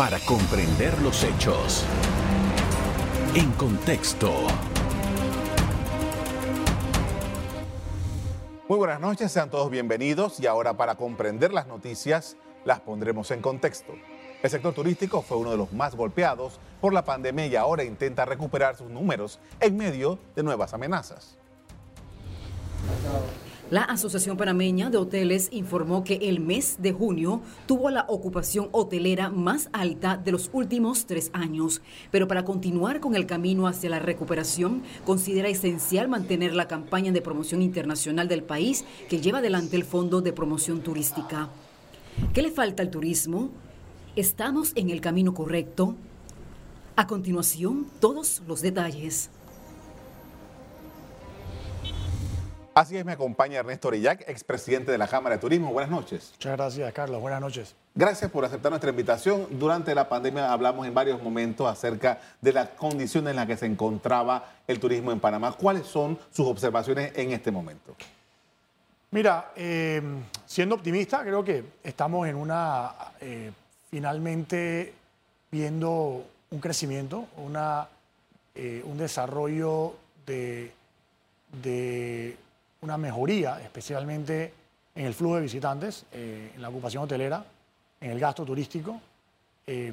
para comprender los hechos. En contexto. Muy buenas noches, sean todos bienvenidos y ahora para comprender las noticias las pondremos en contexto. El sector turístico fue uno de los más golpeados por la pandemia y ahora intenta recuperar sus números en medio de nuevas amenazas. La Asociación Panameña de Hoteles informó que el mes de junio tuvo la ocupación hotelera más alta de los últimos tres años, pero para continuar con el camino hacia la recuperación, considera esencial mantener la campaña de promoción internacional del país que lleva adelante el Fondo de Promoción Turística. ¿Qué le falta al turismo? ¿Estamos en el camino correcto? A continuación, todos los detalles. Así es, me acompaña Ernesto Orillac, expresidente de la Cámara de Turismo. Buenas noches. Muchas gracias, Carlos. Buenas noches. Gracias por aceptar nuestra invitación. Durante la pandemia hablamos en varios momentos acerca de las condiciones en las que se encontraba el turismo en Panamá. ¿Cuáles son sus observaciones en este momento? Mira, eh, siendo optimista, creo que estamos en una, eh, finalmente viendo un crecimiento, una, eh, un desarrollo de, de una mejoría, especialmente en el flujo de visitantes, eh, en la ocupación hotelera, en el gasto turístico, eh,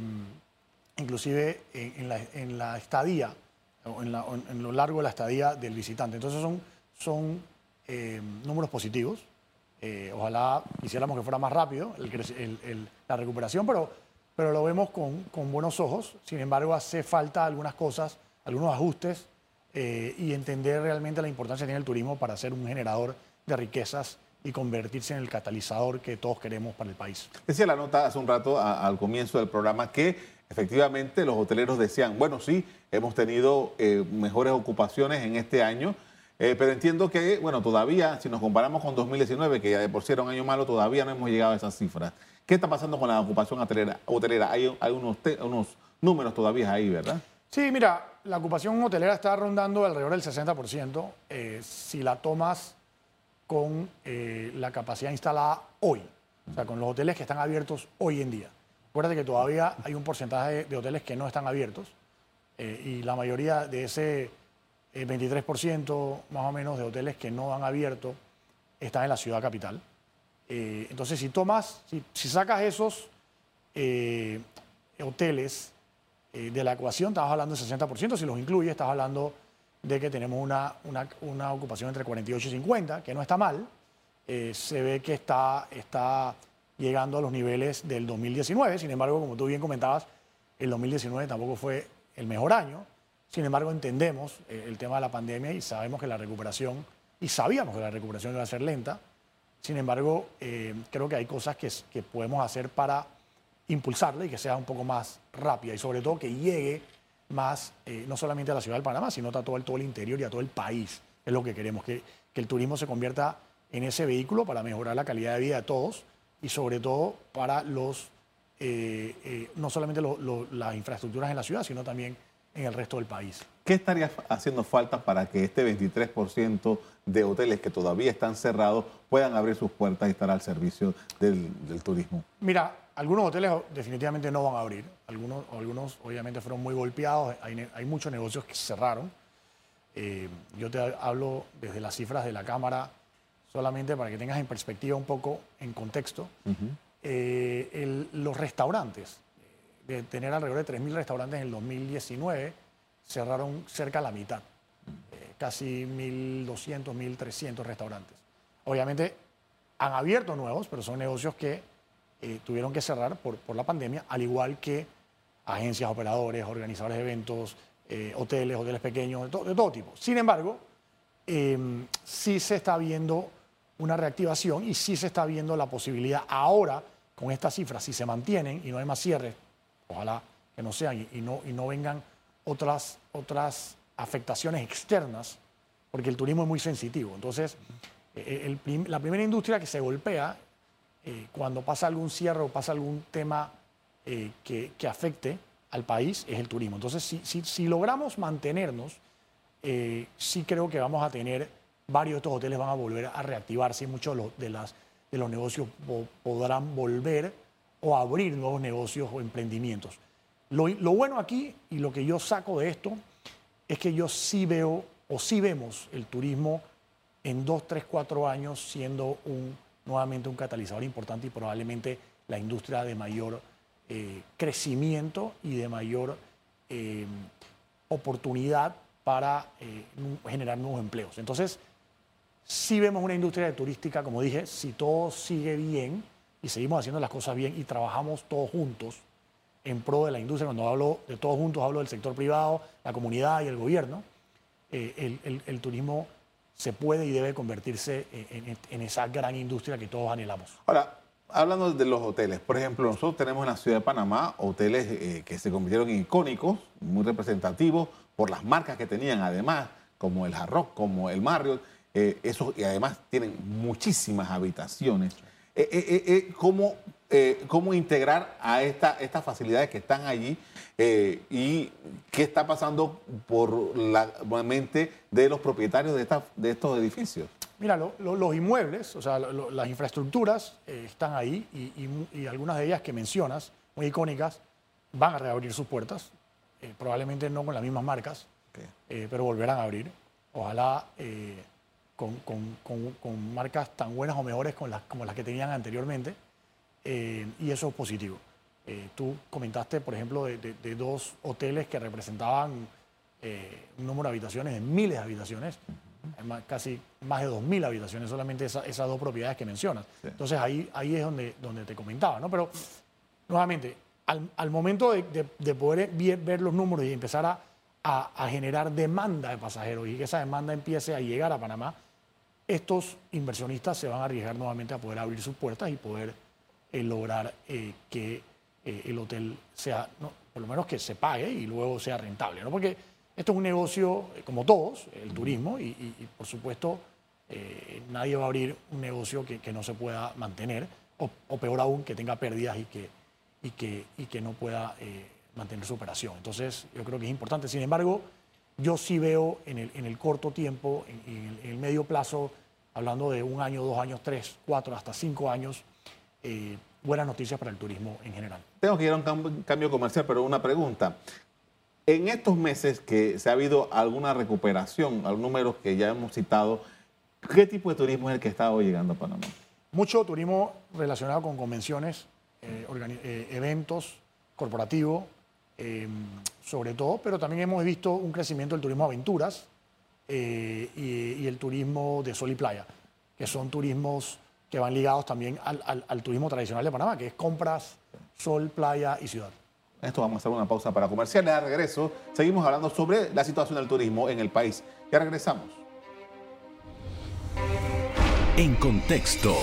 inclusive en, la, estadía, o en, lo largo de la estadía del visitante. Entonces son, son eh, números positivos. ojalá quisiéramos que fuera más rápido la recuperación, pero, pero lo vemos con, con buenos ojos. Sin embargo, hace falta algunas cosas, algunos ajustes eh, y entender realmente la importancia que tiene el turismo para ser un generador de riquezas y convertirse en el catalizador que todos queremos para el país. Decía la nota hace un rato al comienzo del programa que efectivamente los hoteleros decían, bueno, sí, hemos tenido eh, mejores ocupaciones en este año, eh, pero entiendo que, bueno, todavía, si nos comparamos con 2019, que ya de por sí era un año malo, todavía no hemos llegado a esas cifras. ¿Qué está pasando con la ocupación hotelera? hotelera? Hay, hay unos, unos números todavía ahí, ¿verdad? Sí, mira, la ocupación hotelera está rondando alrededor del 60% eh, si la tomas con eh, la capacidad instalada hoy, o sea, con los hoteles que están abiertos hoy en día. Acuérdate que todavía hay un porcentaje de hoteles que no están abiertos eh, y la mayoría de ese 23% más o menos de hoteles que no han abierto están en la ciudad capital. entonces, si tomas, si sacas esos hoteles eh, de la ecuación, estamos hablando del 60%, si los incluye, estás hablando de que tenemos una, una, ocupación entre 48 y 50, que no está mal. Eh, se ve que está, está llegando a los niveles del 2019, sin embargo, como tú bien comentabas, el 2019 tampoco fue el mejor año. Sin embargo, entendemos eh, el tema de la pandemia y sabemos que la recuperación, y sabíamos que la recuperación iba a ser lenta. Sin embargo, creo que hay cosas que, que podemos hacer para impulsarla y que sea un poco más rápida y sobre todo que llegue más, eh, no solamente a la ciudad de Panamá, sino a todo el, todo el interior y a todo el país. Es lo que queremos, que, que el turismo se convierta en ese vehículo para mejorar la calidad de vida de todos y sobre todo para los, eh, eh, no solamente las infraestructuras en la ciudad, sino también en el resto del país. ¿Qué estaría haciendo falta para que este 23% de hoteles que todavía están cerrados puedan abrir sus puertas y estar al servicio del, del turismo? Mira, algunos hoteles definitivamente no van a abrir. Algunos, algunos obviamente fueron muy golpeados. Hay, muchos negocios que cerraron. Eh, yo te hablo desde las cifras de la Cámara solamente para que tengas en perspectiva un poco, en contexto. Eh, los restaurantes, de tener alrededor de 3.000 restaurantes en el 2019, cerraron cerca de la mitad. Eh, casi 1.200, 1.300 restaurantes. Obviamente han abierto nuevos, pero son negocios que eh, tuvieron que cerrar por, por, la pandemia, al igual que agencias, operadores, organizadores de eventos, eh, hoteles, hoteles pequeños, de, todo tipo. Sin embargo, em, sí se está viendo una reactivación y sí se está viendo la posibilidad ahora, con estas cifras, si se mantienen y no hay más cierres, ojalá que no sean y, no, y no vengan otras, otras afectaciones externas, porque el turismo es muy sensitivo. Entonces, eh, la primera industria que se golpea eh, cuando pasa algún cierre o pasa algún tema eh, que, afecte al país es el turismo. Entonces, si, logramos mantenernos, eh, sí creo que vamos a tener, varios de estos hoteles van a volver a reactivarse y muchos de, de los negocios podrán volver o abrir nuevos negocios o emprendimientos. Lo, lo bueno aquí y lo que yo saco de esto es que yo sí veo o sí vemos el turismo en dos, tres, cuatro años siendo un, nuevamente un catalizador importante y probablemente la industria de mayor eh, crecimiento y de mayor eh, oportunidad para eh, generar nuevos empleos. Entonces, si vemos una industria turística, como dije, si todo sigue bien y seguimos haciendo las cosas bien y trabajamos todos juntos en pro de la industria, cuando hablo de todos juntos hablo del sector privado, la comunidad y el gobierno, el, el, turismo se puede y debe convertirse en, en, esa gran industria que todos anhelamos. Ahora, hablando de los hoteles, por ejemplo, nosotros tenemos en la ciudad de Panamá hoteles eh, que se convirtieron en icónicos, muy representativos por las marcas que tenían, además, como el Jarrock, como el Marriott, eh, y además tienen muchísimas habitaciones. Eh, ¿cómo, ¿Cómo integrar a esta, estas facilidades que están allí y qué está pasando por la mente de los propietarios de, de estos edificios? Mira, los inmuebles, o sea, las infraestructuras eh, están ahí y, algunas de ellas que mencionas, muy icónicas, van a reabrir sus puertas, eh, probablemente no con las mismas marcas, eh, pero volverán a abrir. Ojalá con, marcas tan buenas o mejores las, como las que tenían anteriormente, y eso es positivo. tú comentaste, por ejemplo, de, de, dos hoteles que representaban un número de habitaciones, de miles de habitaciones casi más de 2.000 habitaciones, solamente esas dos propiedades que mencionas. Entonces ahí, ahí es donde, donde te comentaba, ¿no? Pero nuevamente, al, momento de, poder ver, los números y empezar a, a, generar demanda de pasajeros y que esa demanda empiece a llegar a Panamá, estos inversionistas se van a arriesgar nuevamente a poder abrir sus puertas y poder eh, lograr eh, que eh, el hotel sea, por lo menos que se pague y luego sea rentable, ¿no? Porque esto es un negocio, eh, como todos, el turismo, y, por supuesto nadie va a abrir un negocio que, no se pueda mantener, o, peor aún, que tenga pérdidas y que, y que, y que no pueda mantener su operación. Entonces, yo creo que es importante. Sin embargo, yo sí veo en el, en el corto tiempo, en, el, medio plazo, hablando de un año, dos años, tres, cuatro, hasta cinco años, buenas noticias para el turismo en general. Tengo que ir a un cambio comercial, pero una pregunta. En estos meses que se ha habido alguna recuperación, algunos números que ya hemos citado, ¿qué tipo de turismo es el que está hoy llegando a Panamá? Mucho turismo relacionado con convenciones, eh, eh, eventos corporativos, em, sobre todo, pero también hemos visto un crecimiento del turismo aventuras eh, y, el turismo de sol y playa, que son turismos que van ligados también al turismo tradicional de Panamá, que es compras, sol, playa y ciudad. Esto vamos a hacer una pausa para comerciales. A regreso, seguimos hablando sobre la situación del turismo en el país. Ya regresamos. En contexto.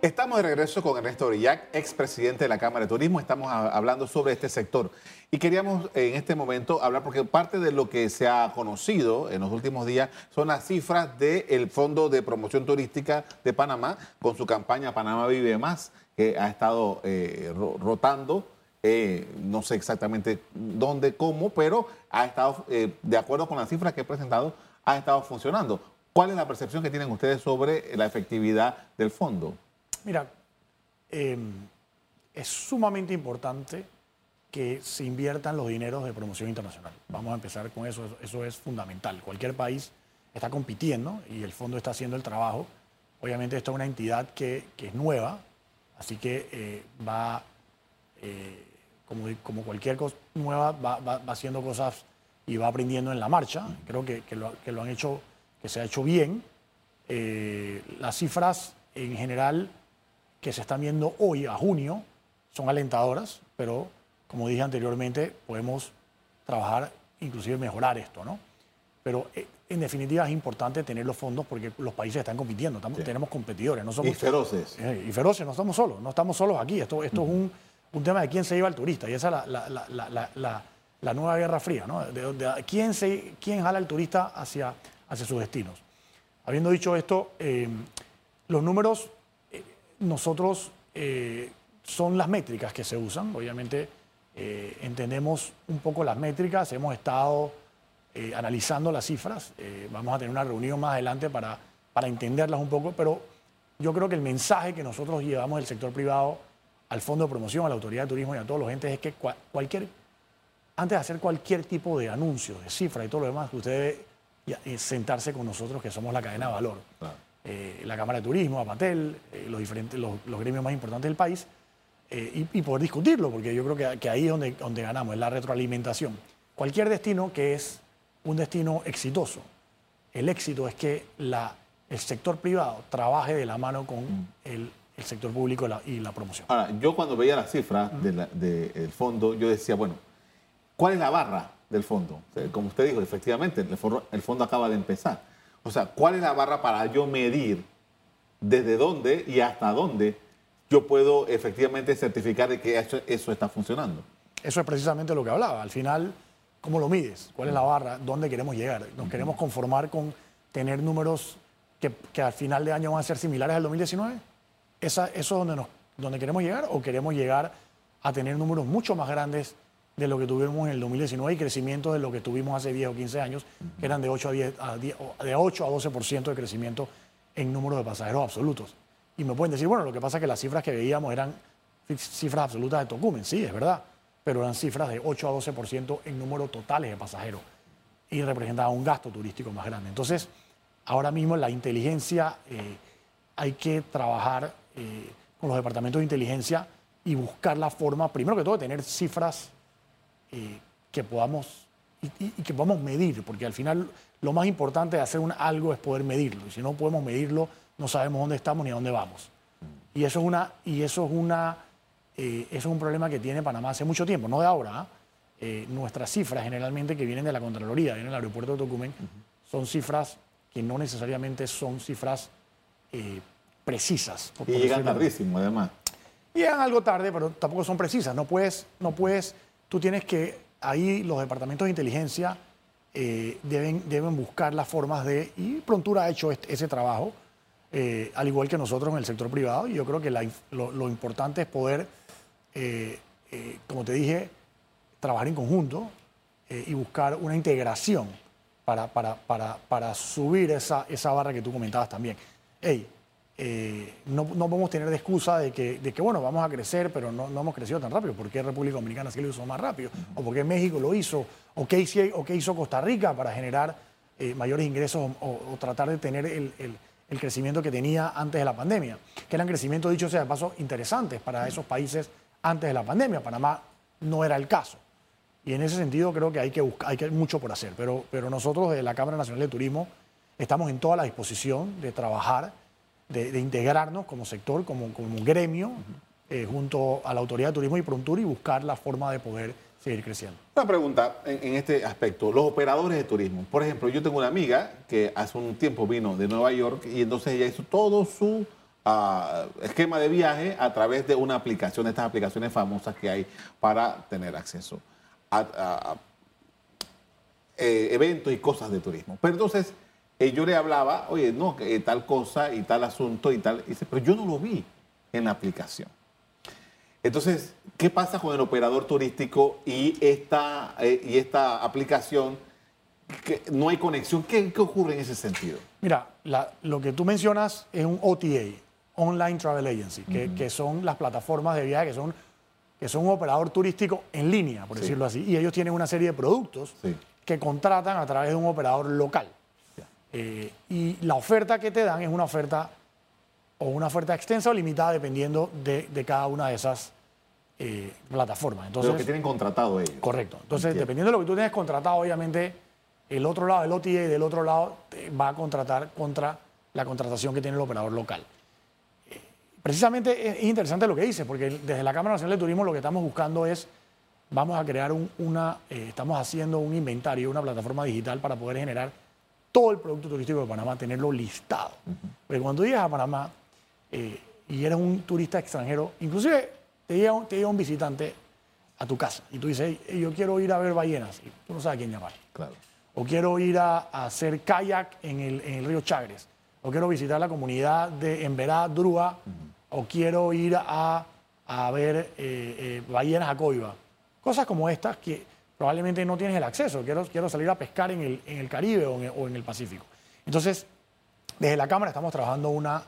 Estamos de regreso con Ernesto Brillac, expresidente de la Cámara de Turismo. Estamos hablando sobre este sector. Y queríamos en este momento hablar, porque parte de lo que se ha conocido en los últimos días son las cifras del Fondo de Promoción Turística de Panamá con su campaña Panamá Vive Más, que ha estado eh, rotando, eh, no sé exactamente dónde, cómo, pero ha estado, eh, de acuerdo con las cifras que he presentado, ha estado funcionando. ¿Cuál es la percepción que tienen ustedes sobre la efectividad del fondo? Mira, em, es sumamente importante que se inviertan los dineros de promoción internacional. Vamos a empezar con eso, eso es fundamental. Cualquier país está compitiendo y el fondo está haciendo el trabajo. Obviamente esta es una entidad que, es nueva, Así que eh, va, eh, como, como, cualquier cosa nueva, va, haciendo cosas y va aprendiendo en la marcha. Creo que, lo, han hecho, que se ha hecho bien. Eh, las cifras en general que se están viendo hoy, a junio, son alentadoras, pero como dije anteriormente, podemos trabajar, inclusive mejorar esto, ¿no? Pero en definitiva es importante tener los fondos porque los países están compitiendo, tenemos competidores. No somos, y feroces. Eh, y feroces, no estamos solos, no estamos solos aquí. Esto, esto es un, un, tema de quién se lleva el turista y esa es la, la, nueva Guerra Fría, ¿no? De, quién, se, quién jala al turista hacia, hacia sus destinos. Habiendo dicho esto, eh, los números, eh, nosotros son las métricas que se usan, obviamente entendemos un poco las métricas, hemos estado eh, analizando las cifras. Eh, vamos a tener una reunión más adelante para, para entenderlas un poco, pero yo creo que el mensaje que nosotros llevamos del sector privado al Fondo de Promoción, a la Autoridad de Turismo y a todos los entes es que cua- cualquier, antes de hacer cualquier tipo de anuncio, de cifra y todo lo demás, usted debe eh, sentarse con nosotros, que somos la cadena de valor. Eh, la Cámara de Turismo, Apatel, eh, los, diferentes, los, los gremios más importantes del país, eh, y, y poder discutirlo, porque yo creo que, que ahí es donde, donde ganamos, es la retroalimentación. Cualquier destino que es un destino exitoso, el éxito es que la, el sector privado trabaje de la mano con el, el sector público y la, y la promoción. Ahora, yo cuando veía las cifras de la- de- del fondo, yo decía, bueno, ¿cuál es la barra del fondo? O sea, como usted dijo, efectivamente, el el fondo acaba de empezar. O sea, ¿cuál es la barra para yo medir desde dónde y hasta dónde yo puedo efectivamente certificar de que eso, eso está funcionando? Eso es precisamente lo que hablaba. Al final, ¿cómo lo mides? ¿Cuál es la barra? ¿Dónde queremos llegar? ¿Nos queremos conformar con tener números que, que al final de año van a ser similares al 2019? ¿Esa, ¿Eso es donde, nos, donde queremos llegar? ¿O queremos llegar a tener números mucho más grandes de lo que tuvimos en el 2019 y crecimiento de lo que tuvimos hace 10 o 15 años, que eran de 8 a, 10, a 10 o de 8 a 12% de crecimiento en número de pasajeros absolutos? Y me pueden decir, bueno, lo que pasa es que las cifras que veíamos eran cifras absolutas de Tocumen, sí, es verdad, pero eran cifras de 8 a 12% en número totales de pasajeros y representaba un gasto turístico más grande. Entonces, ahora mismo la inteligencia, eh, hay que trabajar eh, con los departamentos de inteligencia y buscar la forma, primero que todo, de tener cifras eh, que podamos y, y- que podamos medir, porque al final lo más importante de hacer un, algo es poder medirlo. Y si no podemos medirlo, no sabemos dónde estamos ni a dónde vamos. Y eso es una, y eso es una, eh, eso es un problema que tiene Panamá hace mucho tiempo, no de ahora. ¿ah? Eh, nuestras cifras generalmente que vienen de la Contraloría, vienen del aeropuerto de Tocumen, son cifras que no necesariamente son cifras eh, precisas. por- Y por llegan tardísimo, además. Llegan algo tarde, pero tampoco son precisas. No puedes, no puedes, tú tienes que, ahí los departamentos de inteligencia eh, deben, deben buscar las formas de, y Prontura ha hecho este- ese trabajo, eh, al igual que nosotros en el sector privado, y yo creo que lo, importante es poder, eh, como te dije, trabajar en conjunto y buscar una integración para, para, para, para subir esa, esa barra que tú comentabas también. Hey, eh, no, no podemos tener de excusa de que, de que, bueno, vamos a crecer, pero no, no hemos crecido tan rápido. ¿Por qué República Dominicana sí lo hizo más rápido? ¿O por qué México lo hizo? ¿O qué hizo, o qué hizo Costa Rica para generar eh, mayores ingresos o, tratar de tener el, el- crecimiento que tenía antes de la pandemia? Que eran crecimientos, dicho sea de paso, interesantes para esos países antes de la pandemia. Panamá no era el caso. Y en ese sentido creo que hay que buscar, hay mucho por hacer. Pero, pero nosotros de la Cámara Nacional de Turismo estamos en toda la disposición de trabajar, de, de integrarnos como sector, como, como gremio, eh, junto a la Autoridad de Turismo y Prontur y buscar la forma de poder seguir creciendo. Una pregunta en, en este aspecto. Los operadores de turismo. Por ejemplo, yo tengo una amiga que hace un tiempo vino de Nueva York y entonces ella hizo todo su ah, esquema de viaje a través de una aplicación, de estas aplicaciones famosas que hay para tener acceso a, a- a, eh, eventos y cosas de turismo. Pero entonces eh, yo le hablaba, oye, no, eh, tal cosa y tal asunto y tal. Y dice, pero yo no lo vi en la aplicación. Entonces, ¿qué pasa con el operador turístico y esta, eh, y esta aplicación? Que no hay conexión. ¿Qué, qué ocurre en ese sentido? Mira, la- lo que tú mencionas es un OTA, Online Travel Agency, que, que son las plataformas de viaje que son, que son un operador turístico en línea, por Sí. decirlo así. Y ellos tienen una serie de productos Sí. que contratan a través de un operador local. Eh, y la oferta que te dan es una oferta o una oferta extensa o limitada dependiendo de, de cada una de esas eh, plataformas. De Entonces, lo que tienen contratado ellos. Correcto. Entonces, Entiendo. dependiendo de lo que tú tienes contratado, obviamente, el otro lado, el OTA del otro lado, te va a contratar contra la contratación que tiene el operador local. Eh, Precisamente es es interesante lo que dice, porque desde la Cámara Nacional de Turismo lo que estamos buscando es, vamos a crear un- una, eh, estamos haciendo un inventario, una plataforma digital para poder generar todo el producto turístico de Panamá, tenerlo listado. Porque cuando llegas a Panamá eh, y eres un turista extranjero, inclusive te llega, un- te llega un visitante a tu casa y tú dices, "Hey, yo quiero ir a ver ballenas, y tú no sabes a quién llamar. Claro. O quiero ir a, a hacer kayak en el, en el río Chagres. O quiero visitar la comunidad de Emberá, Drúa. O quiero ir a, a ver eh, eh, ballenas a Coiba. Cosas como estas que probablemente no tienes el acceso. Quiero, quiero salir a pescar en el, en el Caribe o en el, Pacífico. Entonces, desde la Cámara estamos trabajando una,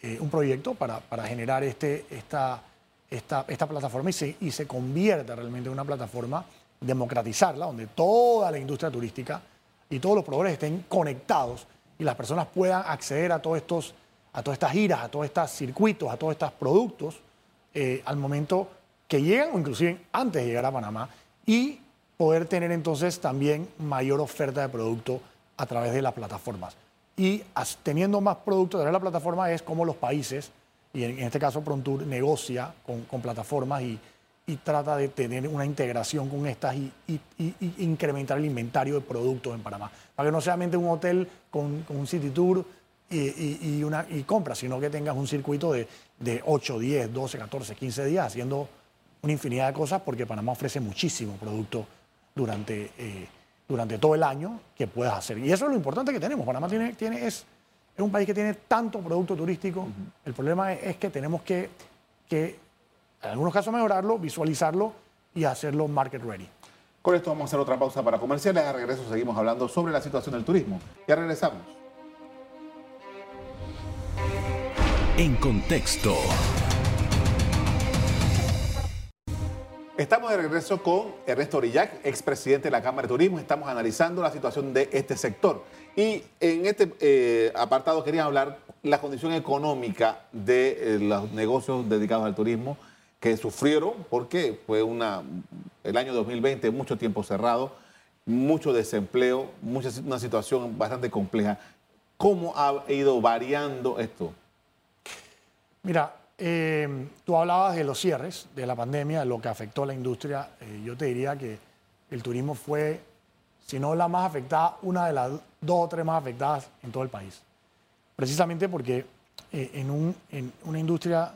eh, un proyecto para, para generar este, esta, esta, esta plataforma y se, y se convierta realmente en una plataforma, democratizarla, donde toda la industria turística y todos los proveedores estén conectados y las personas puedan acceder a todos estos, a todas estas giras, a todos estos circuitos, a todos estos productos eh, al momento que llegan o inclusive antes de llegar a Panamá y poder tener entonces también mayor oferta de producto a través de las plataformas. Y teniendo más producto a través de la plataforma es como los países, y en, este caso Prontour negocia con, plataformas y, trata de tener una integración con estas y, incrementar el inventario de productos en Panamá. Para que no solamente un hotel con, un City Tour y, una, y compra, sino que tengas un circuito de, de 8, 10, 12, 14, 15 días haciendo una infinidad de cosas porque Panamá ofrece muchísimo producto durante, eh, durante todo el año que puedas hacer. Y eso es lo importante que tenemos. Panamá tiene, tiene, es, es un país que tiene tanto producto turístico. El problema es, que tenemos que, que, en algunos casos, mejorarlo, visualizarlo y hacerlo market ready. Con esto vamos a hacer otra pausa para comerciales. A regreso seguimos hablando sobre la situación del turismo. Ya regresamos. En contexto. Estamos de regreso con Ernesto Orillac, expresidente de la Cámara de Turismo. Estamos analizando la situación de este sector. Y en este eh, apartado quería hablar la condición económica de eh, los negocios dedicados al turismo que sufrieron porque fue una, el año 2020 mucho tiempo cerrado, mucho desempleo, mucha, una situación bastante compleja. ¿Cómo ha ido variando esto? Mira, eh, tú hablabas de los cierres, de la pandemia, de lo que afectó a la industria. Eh, yo te diría que el turismo fue, si no la más afectada, una de las dos o tres más afectadas en todo el país. Precisamente porque eh, en, una industria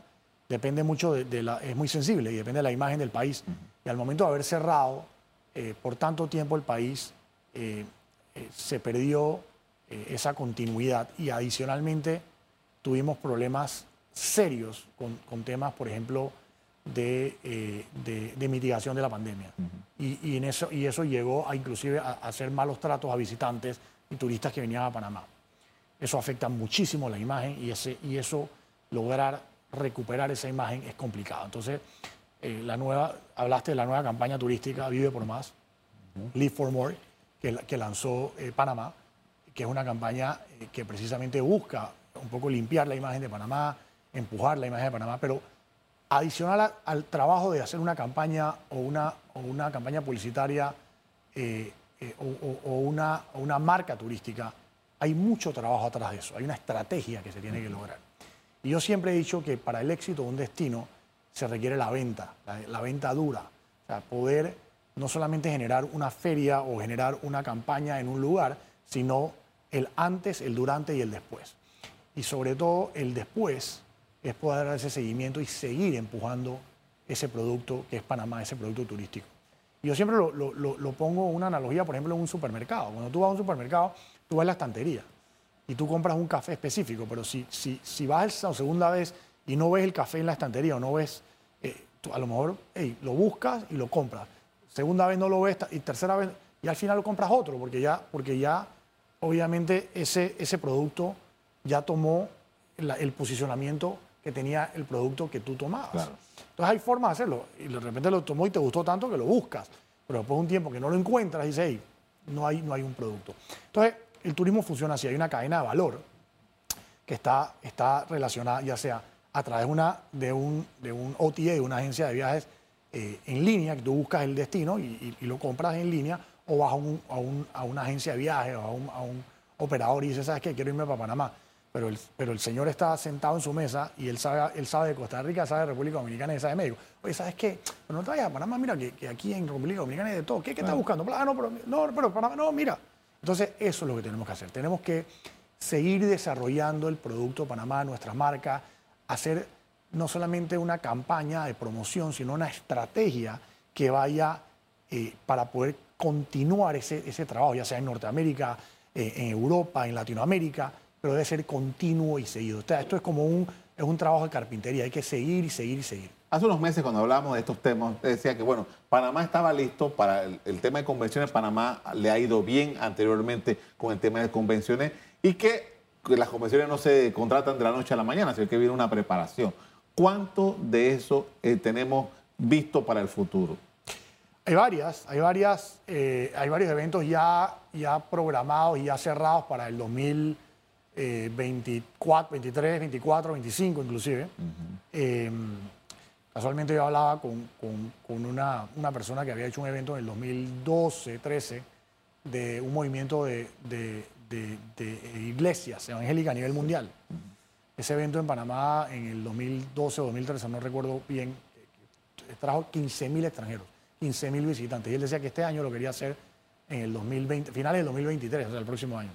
depende mucho de, la, es muy sensible y depende de la imagen del país. Y al momento de haber cerrado por tanto tiempo el país, se perdió esa continuidad y adicionalmente tuvimos problemas serios con, temas, por ejemplo, de, eh, mitigación de la pandemia. y, en eso, y eso llegó a inclusive a, hacer malos tratos a visitantes y turistas que venían a Panamá. Eso afecta muchísimo la imagen y, ese, y eso, lograr recuperar esa imagen es complicado. Entonces, eh, la nueva, hablaste de la nueva campaña turística Vive por Más, Live for More, que, que lanzó eh, Panamá, que es una campaña que precisamente busca un poco limpiar la imagen de Panamá, empujar la imagen de Panamá, pero adicional al trabajo de hacer una campaña o una, o una campaña publicitaria eh, eh, o, una, una, marca turística, hay mucho trabajo atrás de eso, hay una estrategia que se tiene que lograr. Y yo siempre he dicho que para el éxito de un destino se requiere la venta, la, venta dura, o sea, poder no solamente generar una feria o generar una campaña en un lugar, sino el antes, el durante y el después. Y sobre todo el después, es poder dar ese seguimiento y seguir empujando ese producto que es Panamá, ese producto turístico. yo siempre lo, lo, pongo una analogía, por ejemplo, en un supermercado. Cuando tú vas a un supermercado, tú vas a la estantería y tú compras un café específico, pero si, si, si vas la segunda vez y no ves el café en la estantería o no ves, eh, a lo mejor lo buscas y lo compras. Segunda vez no lo ves y tercera vez, y al final lo compras otro, porque ya, porque ya obviamente ese, ese producto ya tomó el posicionamiento que tenía el producto que tú tomabas. Entonces hay formas de hacerlo. Y de repente lo tomó y te gustó tanto que lo buscas. Pero después de un tiempo que no lo encuentras, dices, hey, no hay, no hay un producto. Entonces, el turismo funciona así. Hay una cadena de valor que está, está relacionada ya sea a través de, una, de, un, de un OTA, de una agencia de viajes eh, en línea, que tú buscas el destino y, lo compras en línea, o vas a, un, a, un, a una agencia de viajes o a un, a un operador y dices, ¿sabes qué? Quiero irme para Panamá pero el, pero el señor está sentado en su mesa y él sabe, él sabe de Costa Rica, sabe de República Dominicana y sabe de México. Oye, ¿sabes qué? no te vayas a Panamá, mira que, aquí en República Dominicana hay de todo. ¿Qué, qué estás buscando? Ah, no, pero, no, pero Panamá, no, mira. Entonces, eso es lo que tenemos que hacer. Tenemos que seguir desarrollando el producto Panamá, nuestra marca, hacer no solamente una campaña de promoción, sino una estrategia que vaya eh, para poder continuar ese, ese trabajo, ya sea en Norteamérica, eh, en Europa, en Latinoamérica, pero debe ser continuo y seguido. esto es como un, es un trabajo de carpintería, hay que seguir y seguir y seguir. Hace unos meses cuando hablábamos de estos temas, decía que bueno, Panamá estaba listo para el, tema de convenciones, Panamá le ha ido bien anteriormente con el tema de convenciones y que las convenciones no se contratan de la noche a la mañana, sino que viene una preparación. ¿Cuánto de eso eh, tenemos visto para el futuro? Hay varias, hay varias, eh, hay varios eventos ya, ya programados y ya cerrados para el 2024, 23, 24, 25 inclusive. Eh, casualmente yo hablaba con, con- con una, una persona que había hecho un evento en el 2012, 13, de un movimiento de, de- de- de iglesias evangélicas a nivel mundial. Ese evento en Panamá en el 2012 o 2013, no recuerdo bien, eh, trajo 15.000 extranjeros, 15.000 visitantes. Y él decía que este año lo quería hacer en el 2020, finales del 2023, o sea, el próximo año.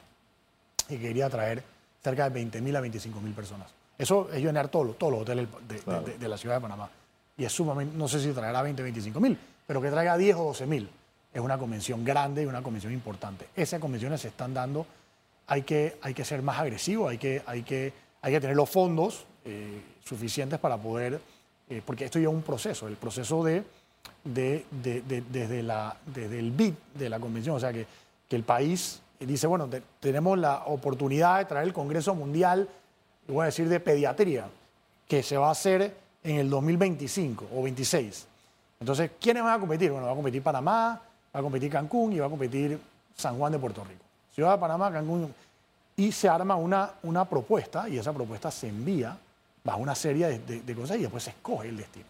Y quería traer cerca de 20.000 a 25.000 personas. Eso es llenar todos los, todos los hoteles de, de- Claro. de- de la ciudad de Panamá. Y es sumamente, no sé si traerá 20, 25.000, pero que traiga 10 o 12.000. Es una convención grande y una convención importante. Esas convenciones se están dando hay que, hay que ser más agresivo, hay que, hay que, hay que tener los fondos eh, suficientes para poder, eh, porque esto ya es un proceso, el proceso de- de- desde, la, desde el BID de la convención, o sea, que, que el país dice, bueno, te- tenemos la oportunidad de traer el Congreso Mundial, voy a decir, de pediatría, que se va a hacer en el 2025 o 26. Entonces, ¿quiénes van a competir? Bueno, va a competir Panamá, va a competir Cancún y va a competir San Juan de Puerto Rico. Ciudad de Panamá, Cancún. Y se arma una, una propuesta y esa propuesta se envía bajo una serie de, de- de cosas y después se escoge el destino.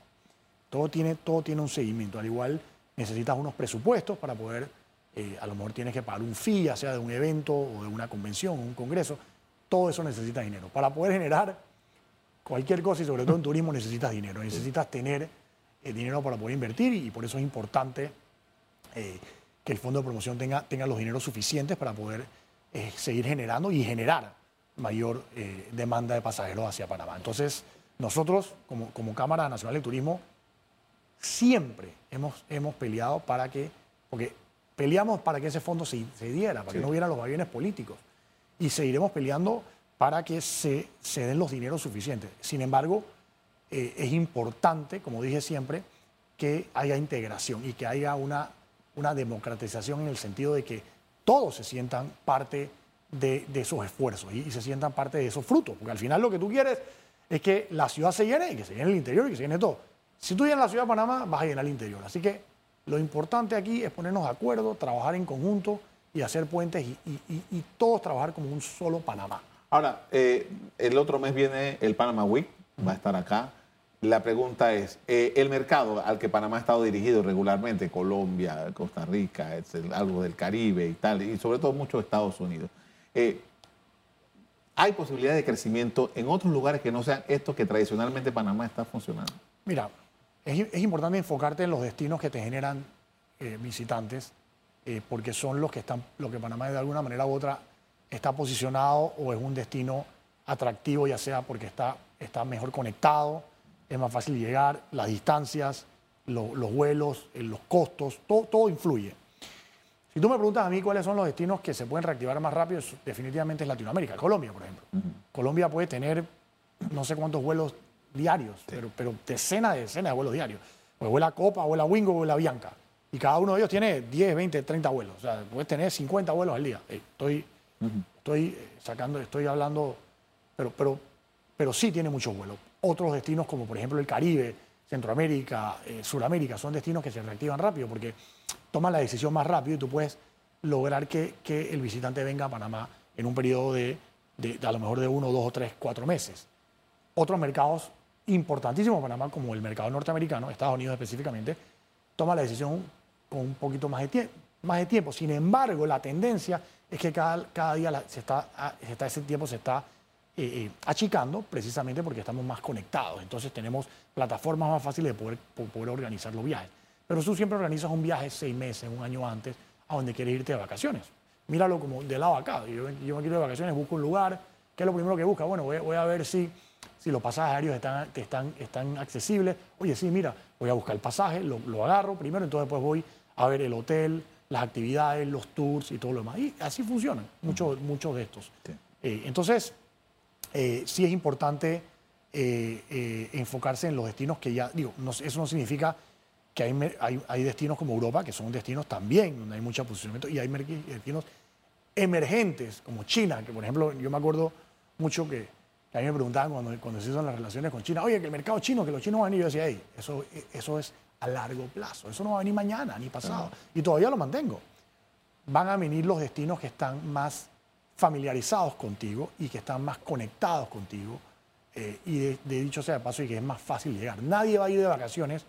Todo tiene, todo tiene un seguimiento. Al igual necesitas unos presupuestos para poder, eh, a lo mejor tienes que pagar un fee, ya sea de un evento o de una convención, un congreso. Todo eso necesita dinero. Para poder generar cualquier cosa y sobre todo en turismo necesitas dinero. Necesitas tener eh, dinero para poder invertir y por eso es importante eh, que el fondo de promoción tenga, tenga los dineros suficientes para poder eh, seguir generando y generar mayor demanda de pasajeros hacia Panamá. Entonces, nosotros, como, como Cámara Nacional de Turismo, siempre hemos, hemos peleado para que, porque peleamos para que ese fondo se, se diera, para que no hubiera los aviones políticos. Y seguiremos peleando para que se, se den los dineros suficientes. Sin embargo, eh, es importante, como dije siempre, que haya integración y que haya una, una democratización en el sentido de que todos se sientan parte de, de esos esfuerzos y, y se sientan parte de esos frutos. Porque al final lo que tú quieres es que la ciudad se llene y que se llene el interior y que se llene todo. Si tú llenas la ciudad de Panamá, vas a llenar el interior. Así que lo importante aquí es ponernos de acuerdo, trabajar en conjunto y hacer puentes y, y- y- y todos trabajar como un solo Panamá. Ahora, eh, el otro mes viene el Panama Week, va a estar acá. La pregunta es, eh, el mercado al que Panamá ha estado dirigido regularmente, Colombia, Costa Rica, algo del Caribe y tal, y sobre todo mucho Estados Unidos, eh, ¿hay posibilidad de crecimiento en otros lugares que no sean estos que tradicionalmente Panamá está funcionando? Mira, es, es importante enfocarte en los destinos que te generan eh, visitantes, eh, porque son los que están, lo que Panamá de alguna manera u otra está posicionado o es un destino atractivo, ya sea porque está, está mejor conectado, es más fácil llegar, las distancias, lo- los vuelos, eh, los costos, todo, todo influye. Si tú me preguntas a mí cuáles son los destinos que se pueden reactivar más rápido, definitivamente es Latinoamérica, Colombia, por ejemplo. Colombia puede tener no sé cuántos vuelos diarios, pero, pero decenas de decenas de vuelos diarios. Pues vuela Copa, vuela Wingo, vuela Bianca. Y cada uno de ellos tiene 10, 20, 30 vuelos. O sea, puedes tener 50 vuelos al día. Eh, Estoy, estoy eh, sacando, estoy hablando, pero, pero, pero sí tiene muchos vuelos. Otros destinos como por ejemplo el Caribe, Centroamérica, eh, Suramérica, son destinos que se reactivan rápido porque toman la decisión más rápido y tú puedes lograr que, que el visitante venga a Panamá en un periodo de, de- de a lo mejor de uno, dos o tres, cuatro meses. Otros mercados importantísimos para Panamá, como el mercado norteamericano, Estados Unidos específicamente, toma la decisión con un poquito más de, más de tiempo. Sin embargo, la tendencia es que cada, cada día se está, ah, se está- ese tiempo se está eh, eh, achicando precisamente porque estamos más conectados. Entonces tenemos plataformas más fáciles de poder, po- poder organizar los viajes. Pero tú siempre organizas un viaje seis meses, un año antes, a donde quieres irte de vacaciones. Míralo como de lado acá. Yo, me quiero de vacaciones, busco un lugar. ¿Qué es lo primero que busca? Bueno, voy a ver si, si los pasajes aéreos están, están, están accesibles. Oye, sí, mira, voy a buscar el pasaje, lo, lo agarro primero, entonces después voy a ver el hotel, las actividades, los tours y todo lo demás. Y así funcionan muchos, muchos de estos. Sí. Eh, entonces, eh, sí es importante eh, enfocarse en los destinos que ya, digo, no- eso no significa que hay, hay, hay destinos como Europa, que son destinos también donde hay mucho posicionamiento, y hay destinos emergentes como China, que por ejemplo, yo me acuerdo mucho que a mí me preguntaban cuando, cuando se hizo las relaciones con China, oye, que el mercado chino, que los chinos van a venir. Yo decía, hey, eso, eso es a largo plazo, eso no va a venir mañana ni pasado. Y todavía lo mantengo. Van a venir los destinos que están más familiarizados contigo y que están más conectados contigo. eh, y de, de dicho sea de paso, y que es más fácil llegar. Nadie va a ir de vacaciones,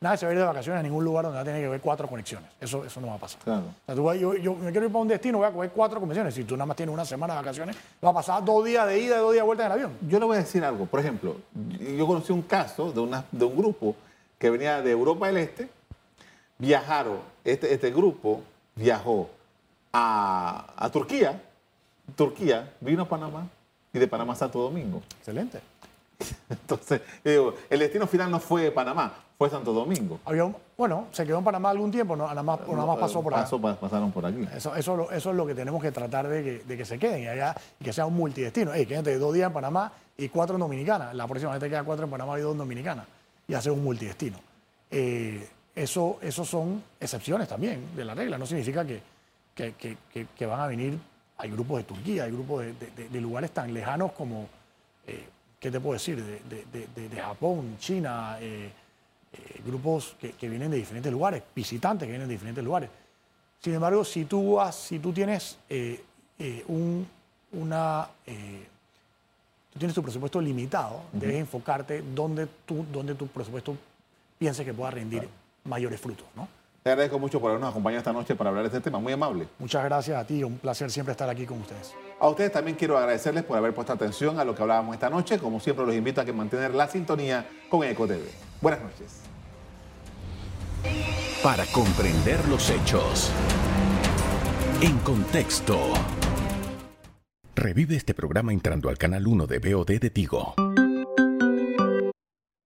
nadie se va a ir de vacaciones a ningún lugar donde va a tener que ver cuatro conexiones. Eso, eso no va a pasar. Claro. O sea, tú vas- yo, yo me quiero ir para un destino, voy a coger cuatro conexiones. Si tú nada más tienes una semana de vacaciones, va a pasar dos días de ida y dos días de vuelta en el avión. Yo le voy a decir algo. Por ejemplo, yo conocí un caso de, una, de un grupo que venía de Europa del Este. Viajaron, este, este grupo viajó a, a Turquía. Turquía vino a Panamá y de Panamá a Santo Domingo. Excelente. Entonces, yo digo, el destino final no fue Panamá, fue Santo Domingo. Había un- bueno, se quedó en Panamá algún tiempo, no, nada, más, nada más pasó por allá. Pasó, pa- pasaron por aquí. Eso, eso, es lo que tenemos que tratar de que, de que se queden allá y que sea un multidestino. Quédate dos días en Panamá y cuatro en Dominicana. La próxima vez te quedan cuatro en Panamá y dos en Dominicana. Y hacer un multidestino. Eh, eso, eso son excepciones también de la regla. No significa que, que, que- van a venir. Hay grupos de Turquía, hay grupos de, de- lugares tan lejanos como, eh, ¿qué te puedo decir? De, de- de- de- de Japón, China, eh, eh, grupos que, que vienen de diferentes lugares, visitantes que vienen de diferentes lugares. Sin embargo, si tú, vas, si tú tienes eh, eh, un, una, eh, tú tienes tu presupuesto limitado, debes enfocarte donde, tú, donde tu presupuesto pienses que pueda rendir mayores frutos. ¿no? Te agradezco mucho por habernos acompañado esta noche para hablar de este tema. Muy amable. Muchas gracias a ti, un placer siempre estar aquí con ustedes. A ustedes también quiero agradecerles por haber puesto atención a lo que hablábamos esta noche. Como siempre, los invito a que mantener la sintonía con EcoTV. Buenas noches. Para comprender los hechos. En contexto. Revive este programa entrando al canal 1 de BOD de Tigo.